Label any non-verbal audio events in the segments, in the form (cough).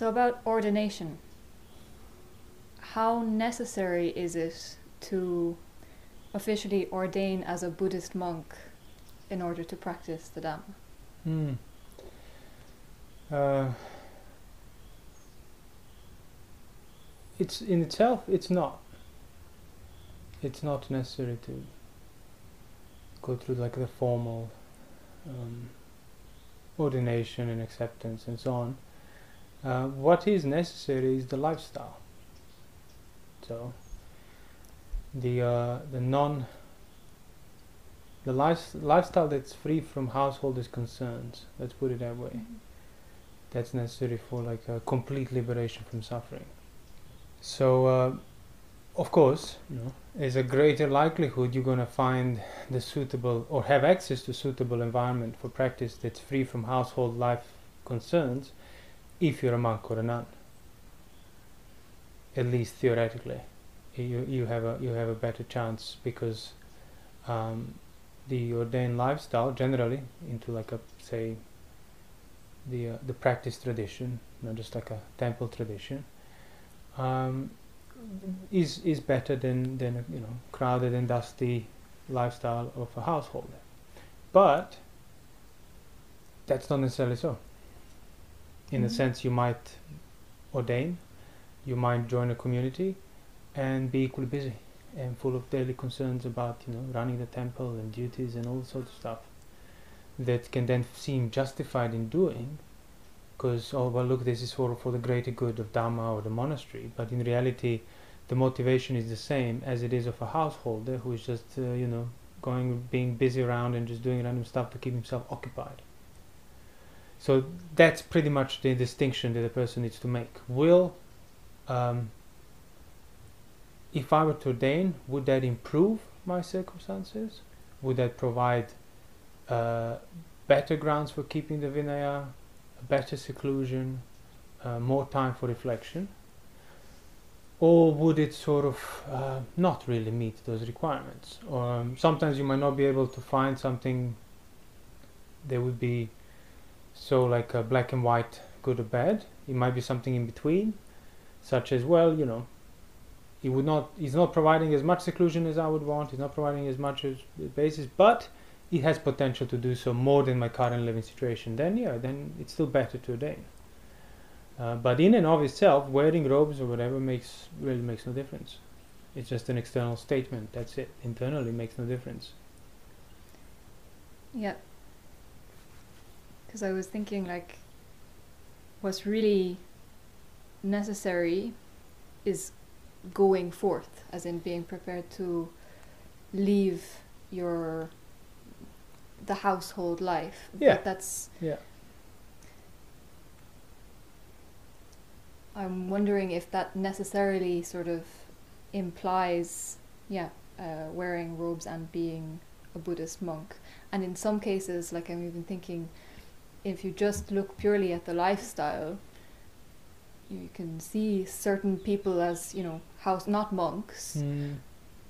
So, about ordination, how necessary is it to officially ordain as a Buddhist monk in order to practice the Dhamma? Hmm. Uh, it's in itself, it's not. It's not necessary to go through like the formal um, ordination and acceptance and so on. Uh, what is necessary is the lifestyle. So the uh, the non the life, lifestyle that's free from householders' concerns. Let's put it that way. Mm-hmm. That's necessary for like a complete liberation from suffering. So, uh, of course, you know, there's a greater likelihood you're going to find the suitable or have access to suitable environment for practice that's free from household life concerns if you're a monk or a nun. At least theoretically, you you have a you have a better chance because um, the ordained lifestyle generally into like a say the uh, the practice tradition, not just like a temple tradition, um, is is better than than you know crowded and dusty lifestyle of a householder. But that's not necessarily so. In Mhm. a sense, you might ordain, you might join a community, and be equally busy and full of daily concerns about you know running the temple and duties and all sorts of stuff that can then seem justified in doing because oh well look this is for for the greater good of dharma or the monastery but in reality the motivation is the same as it is of a householder who is just uh, you know going being busy around and just doing random stuff to keep himself occupied so that's pretty much the distinction that a person needs to make will um, if I were to ordain, would that improve my circumstances? Would that provide uh, better grounds for keeping the Vinaya, better seclusion, uh, more time for reflection? Or would it sort of uh, not really meet those requirements? Or um, sometimes you might not be able to find something that would be so like black and white, good or bad. It might be something in between, such as well, you know, he would not he's not providing as much seclusion as I would want, he's not providing as much as basis, but he has potential to do so more than my current living situation, then yeah, then it's still better to ordain. Uh, but in and of itself, wearing robes or whatever makes really makes no difference. It's just an external statement. That's it. Internally makes no difference. Yeah. Because I was thinking, like, what's really necessary is going forth, as in being prepared to leave your the household life. Yeah. But that's Yeah. I'm wondering if that necessarily sort of implies, yeah, uh, wearing robes and being a Buddhist monk. And in some cases, like I'm even thinking, if you just look purely at the lifestyle, you can see certain people as you know house not monks, Mm.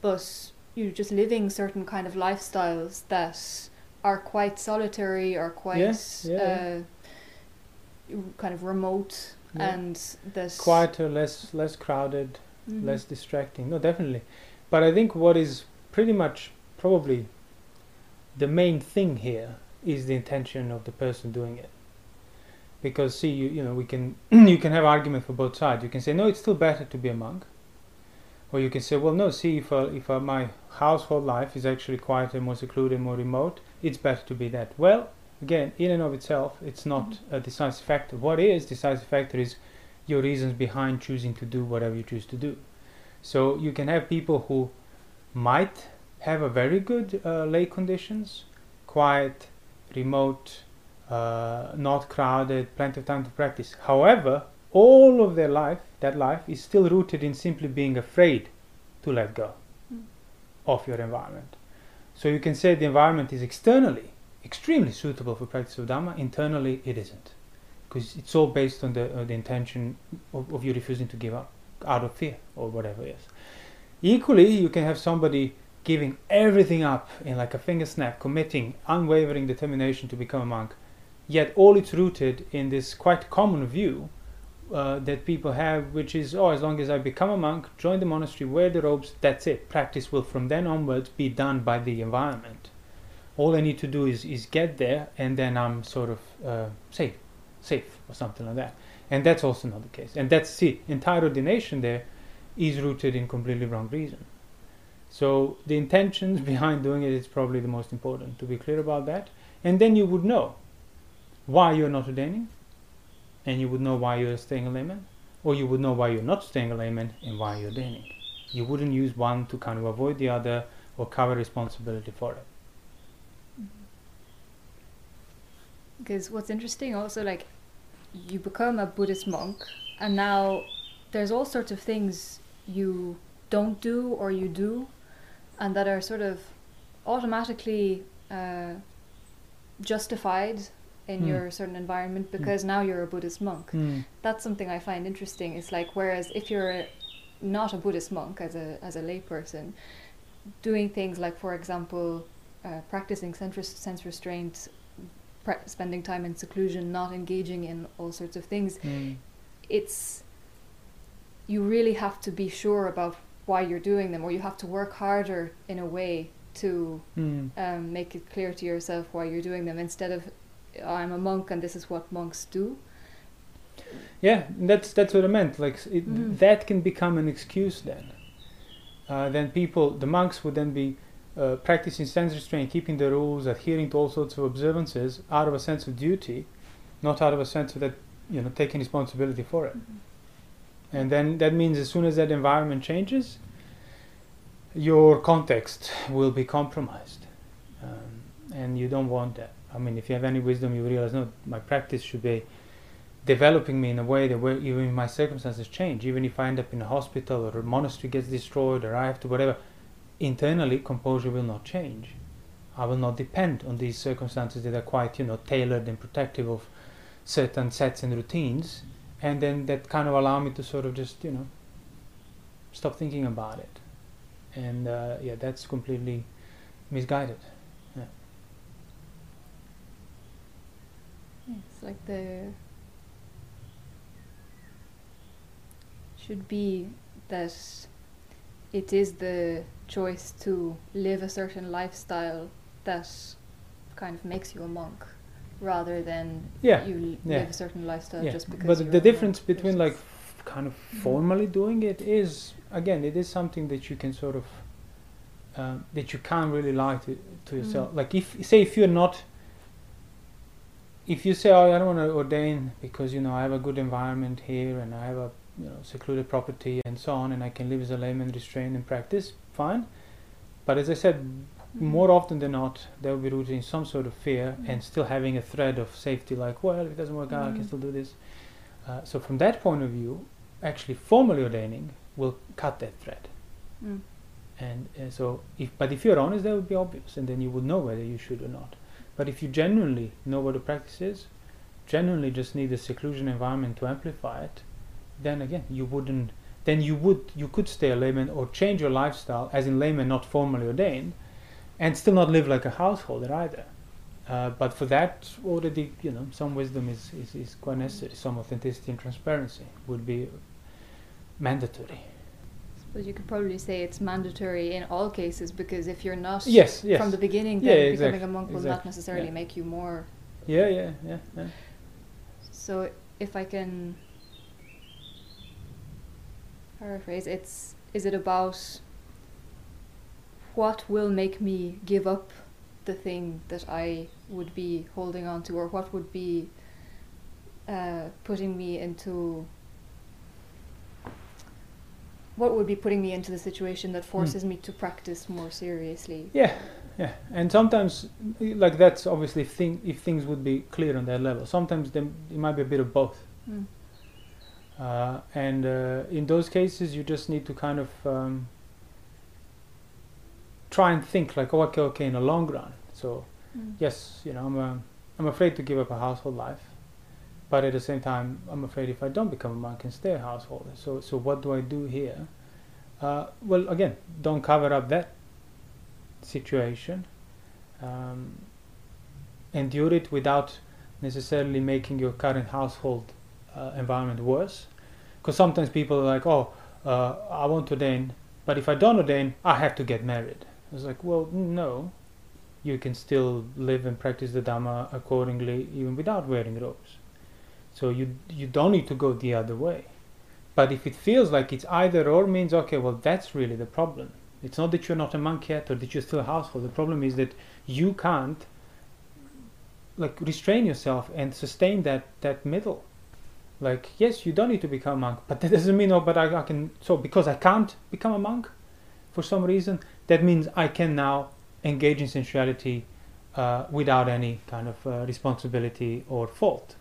but you're just living certain kind of lifestyles that are quite solitary or quite Yes, yeah, uh, kind of remote Yeah. and that Quieter, less less crowded, Mhm. less distracting. No, definitely. But I think what is pretty much probably the main thing here is the intention of the person doing it. Because see, you you know, we can (clears throat) you can have argument for both sides. You can say no, it's still better to be a monk, or you can say, well, no, see, if uh, if uh, my household life is actually quieter, more secluded, more remote, it's better to be that. Well, again, in and of itself, it's not a decisive factor. What is decisive factor is your reasons behind choosing to do whatever you choose to do. So you can have people who might have a very good uh, lay conditions, quiet, remote, uh, not crowded, plenty of time to practice. However, all of their life, that life, is still rooted in simply being afraid to let go Mm. of your environment. So you can say the environment is externally extremely suitable for practice of Dhamma, internally it isn't. Because it's all based on the, uh, the intention of, of you refusing to give up out of fear or whatever it is. Equally, you can have somebody giving everything up in like a finger snap, committing unwavering determination to become a monk, yet all it's rooted in this quite common view uh, that people have, which is, oh, as long as I become a monk, join the monastery, wear the robes, that's it. Practice will from then onwards be done by the environment. All I need to do is, is get there, and then I'm sort of uh, safe, safe, or something like that. And that's also not the case. And that's it. entire ordination there is rooted in completely wrong reason. So the intentions (laughs) behind doing it is probably the most important. To be clear about that, and then you would know why you're not ordaining, and you would know why you're staying a layman, or you would know why you're not staying a layman and why you're ordaining. You wouldn't use one to kind of avoid the other or cover responsibility for it. Mm-hmm. Because what's interesting also, like, you become a Buddhist monk, and now there's all sorts of things you don't do or you do, and that are sort of automatically uh, justified in Hmm. your certain environment because now you're a Buddhist monk. Hmm. That's something I find interesting. It's like whereas if you're not a Buddhist monk as a as a layperson, doing things like, for example, uh, practicing sense, sense restraint, pre- spending time in seclusion, not engaging in all sorts of things, Hmm. it's you really have to be sure about why you're doing them, or you have to work harder in a way to Hmm. um, make it clear to yourself why you're doing them instead of I'm a monk and this is what monks do. Yeah, that's that's what I meant. Like it, Mhm. that can become an excuse then. Uh, then people, the monks would then be uh, practicing sense restraint, keeping the rules, adhering to all sorts of observances out of a sense of duty, not out of a sense of that you know taking responsibility for it. And then that means as soon as that environment changes, your context will be compromised, um, and you don't want that. I mean, if you have any wisdom, you realize no, my practice should be developing me in a way that where even if my circumstances change, even if I end up in a hospital or a monastery gets destroyed or I have to whatever, internally composure will not change. I will not depend on these circumstances that are quite, you know, tailored and protective of certain sets and routines, and then that kind of allow me to sort of just, you know, stop thinking about it. And uh, yeah, that's completely misguided. It's like the should be that it is the choice to live a certain lifestyle that kind of makes you a monk rather than Yeah, you yeah. live a certain lifestyle yeah, just because but the difference between like kind of formally doing it is again it is something that you can sort of um, that you can't really lie to, to yourself. Like if say if you're not if you say oh i don't want to ordain because you know i have a good environment here and i have a you know secluded property and so on and i can live as a layman restrained and practice fine. But as i said Mhm. more often than not they will be rooted in some sort of fear Mhm. and still having a thread of safety like well if it doesn't work out i can Mhm. still do this uh, so from that point of view actually formally ordaining will cut that thread Mm. and uh, so if but if you're honest that would be obvious and then you would know whether you should or not but if you genuinely know what the practice is genuinely just need a seclusion environment to amplify it then again you wouldn't then you would you could stay a layman or change your lifestyle as in layman not formally ordained and still not live like a householder either uh, but for that already you know some wisdom is, is, is quite necessary some authenticity and transparency would be mandatory But you could probably say it's mandatory in all cases because if you're not yes yes from the beginning, Yeah, then exact- becoming a monk will not necessarily yeah. make you more. yeah yeah yeah, yeah. So if I can paraphrase, it's is it about what will make me give up the thing that I would be holding on to, or what would be uh, putting me into what would be putting me into the situation that forces me to practice more seriously. Yeah, yeah, and sometimes like that's obviously if, thing, if things would be clear on that level. Sometimes there it might be a bit of both, Mm. uh, and uh, in those cases you just need to kind of um, try and think like, oh, okay, okay, in the long run. So Mm. yes, you know, I'm uh, I'm afraid to give up a household life, but at the same time, I'm afraid if I don't become a monk and stay a householder. So so what do I do here? Uh, well, again, don't cover up that situation. Um, endure it without necessarily making your current household uh, environment worse. Because sometimes people are like, oh, uh, I want to ordain, but if I don't ordain, I have to get married. It's like, well, no, you can still live and practice the Dhamma accordingly, even without wearing robes. So you you don't need to go the other way. But if it feels like it's either or, means okay, well, that's really the problem. It's not that you're not a monk yet or that you're still a household. The problem is that you can't like restrain yourself and sustain that that middle. Like yes, you don't need to become a monk, but that doesn't mean oh, but I, I can. So because I can't become a monk, for some reason, that means I can now engage in sensuality uh, without any kind of uh, responsibility or fault.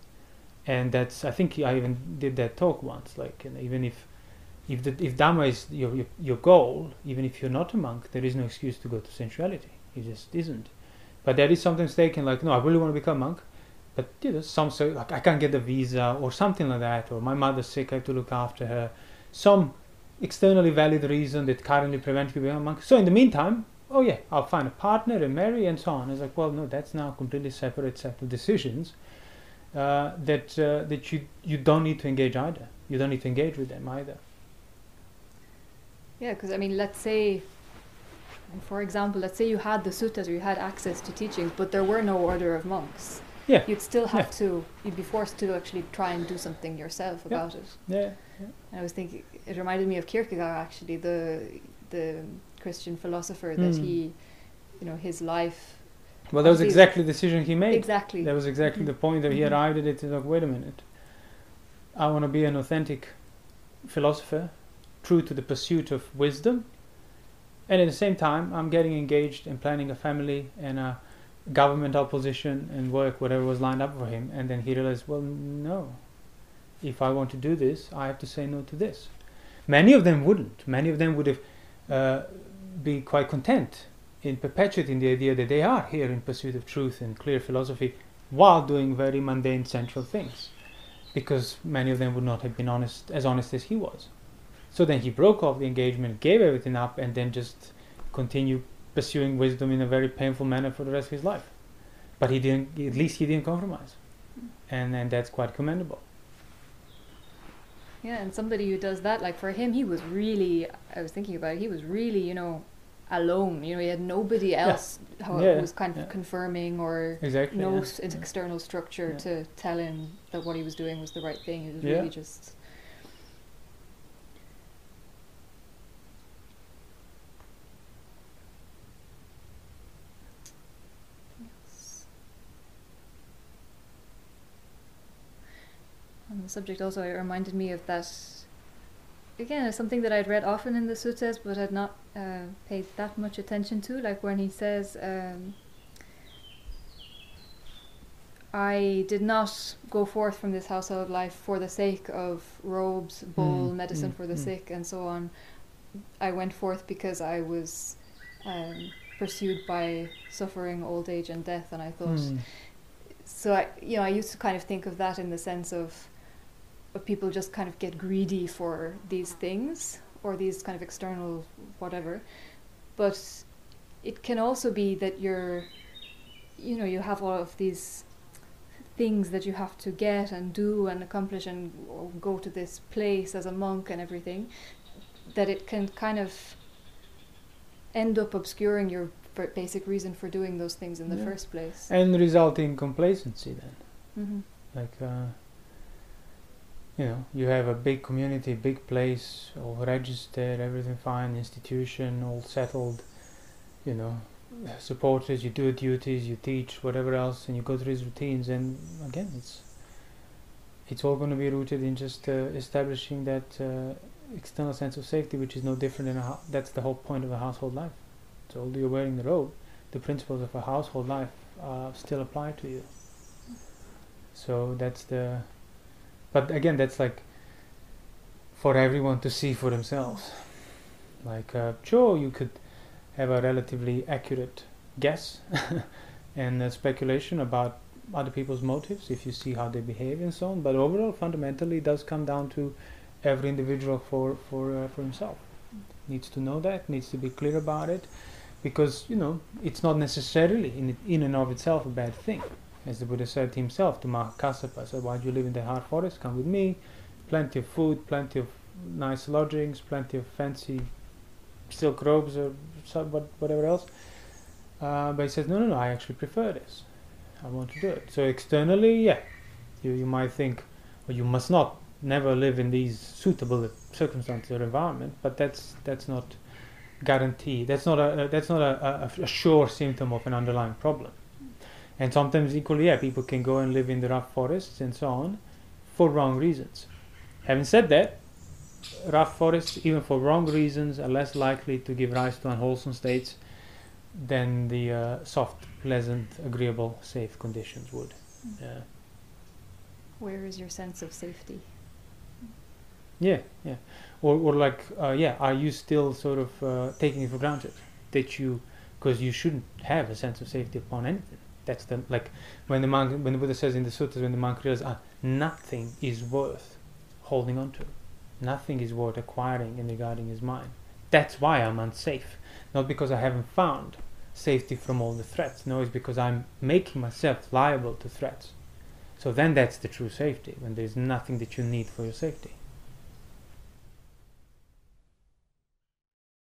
And that's I think I even did that talk once. Like even if if the, if Dhamma is your, your your goal, even if you're not a monk, there is no excuse to go to sensuality. It just isn't. But that is sometimes taken like, no, I really want to become a monk, but you know, some say like I can't get the visa or something like that, or my mother's sick, I have to look after her. Some externally valid reason that currently prevents me becoming a monk. So in the meantime, oh yeah, I'll find a partner and marry and so on. It's like, well, no, that's now completely separate set of decisions uh, that uh, that you you don't need to engage either. You don't need to engage with them either. Yeah, because I mean, let's say, for example, let's say you had the suttas or you had access to teachings, but there were no order of monks. Yeah. You'd still have Yeah. to, you'd be forced to actually try and do something yourself Yeah. about it. Yeah. I was thinking, it reminded me of Kierkegaard actually, the the Christian philosopher that Mm. he, you know, his life. Well, that was exactly the decision he made. Exactly. That was exactly Mhm. the point that he Mhm. arrived at it. He's like, wait a minute. I want to be an authentic philosopher, true to the pursuit of wisdom, and at the same time, I'm getting engaged in planning a family and a governmental position and work, whatever was lined up for him. And then he realized, well, no. If I want to do this, I have to say no to this. Many of them wouldn't. Many of them would have uh, be quite content in perpetuating the idea that they are here in pursuit of truth and clear philosophy while doing very mundane central things because many of them would not have been honest as honest as he was so then he broke off the engagement gave everything up and then just continued pursuing wisdom in a very painful manner for the rest of his life but he didn't at least he didn't compromise and and that's quite commendable Yeah, and somebody who does that, like for him, he was really. I was thinking about it. He was really, you know, alone. You know, he had nobody else Yeah, who was kind of yeah. confirming or exactly no yeah. external structure Yeah. to tell him that what he was doing was the right thing. It was Yeah. really just. Subject, also, it reminded me of that. Again, it's something that I'd read often in the suttas, but had not uh, paid that much attention to. Like when he says, um, I did not go forth from this household life for the sake of robes, bowl, Mm, medicine mm, for the mm. sick, and so on. I went forth because I was um, pursued by suffering, old age, and death, and I thought. Hmm. So I, you know, I used to kind of think of that in the sense of people just kind of get greedy for these things or these kind of external whatever, but it can also be that you're, you know, you have all of these things that you have to get and do and accomplish and or go to this place as a monk and everything, that it can kind of end up obscuring your basic reason for doing those things in the Yeah. first place. and result in complacency then hmm like uh, you know you have a big community big place all registered everything fine institution all settled you know supporters you do duties you teach whatever else and you go through these routines and again it's it's all going to be rooted in just uh, establishing that uh, external sense of safety which is no different than a hou- that's the whole point of a household life. So although you're wearing the robe the principles of a household life uh, still apply to you. So that's the but again that's like for everyone to see for themselves. Like uh, sure you could have a relatively accurate guess (laughs) and uh, speculation about other people's motives if you see how they behave and so on but overall fundamentally it does come down to every individual for for uh, for himself. Needs to know that needs to be clear about it because you know it's not necessarily in in and of itself a bad thing As the Buddha said himself to Mahakassapa, said, Why do you live in the hard forest? Come with me. Plenty of food, plenty of nice lodgings, plenty of fancy silk robes or whatever else. Uh, but he says, no, no, no, I actually prefer this. I want to do it. So externally, yeah, you, you might think, well, you must not never live in these suitable circumstances or environment, but that's that's not guarantee. That's not a that's not a, a, a sure symptom of an underlying problem. And sometimes equally, yeah, people can go and live in the rough forests and so on for wrong reasons. Having said that, rough forests, even for wrong reasons, are less likely to give rise to unwholesome states than the uh, soft, pleasant, agreeable, safe conditions would. Mm. Yeah. Where is your sense of safety? Yeah, yeah. Or, or like, uh, yeah, are you still sort of uh, taking it for granted that you, because you shouldn't have a sense of safety upon anything. That's the like when the monk, when the Buddha says in the sutras, when the monk realizes, ah, nothing is worth holding on to, nothing is worth acquiring and regarding his mind. That's why I'm unsafe, not because I haven't found safety from all the threats. No, it's because I'm making myself liable to threats. So then that's the true safety, when there's nothing that you need for your safety.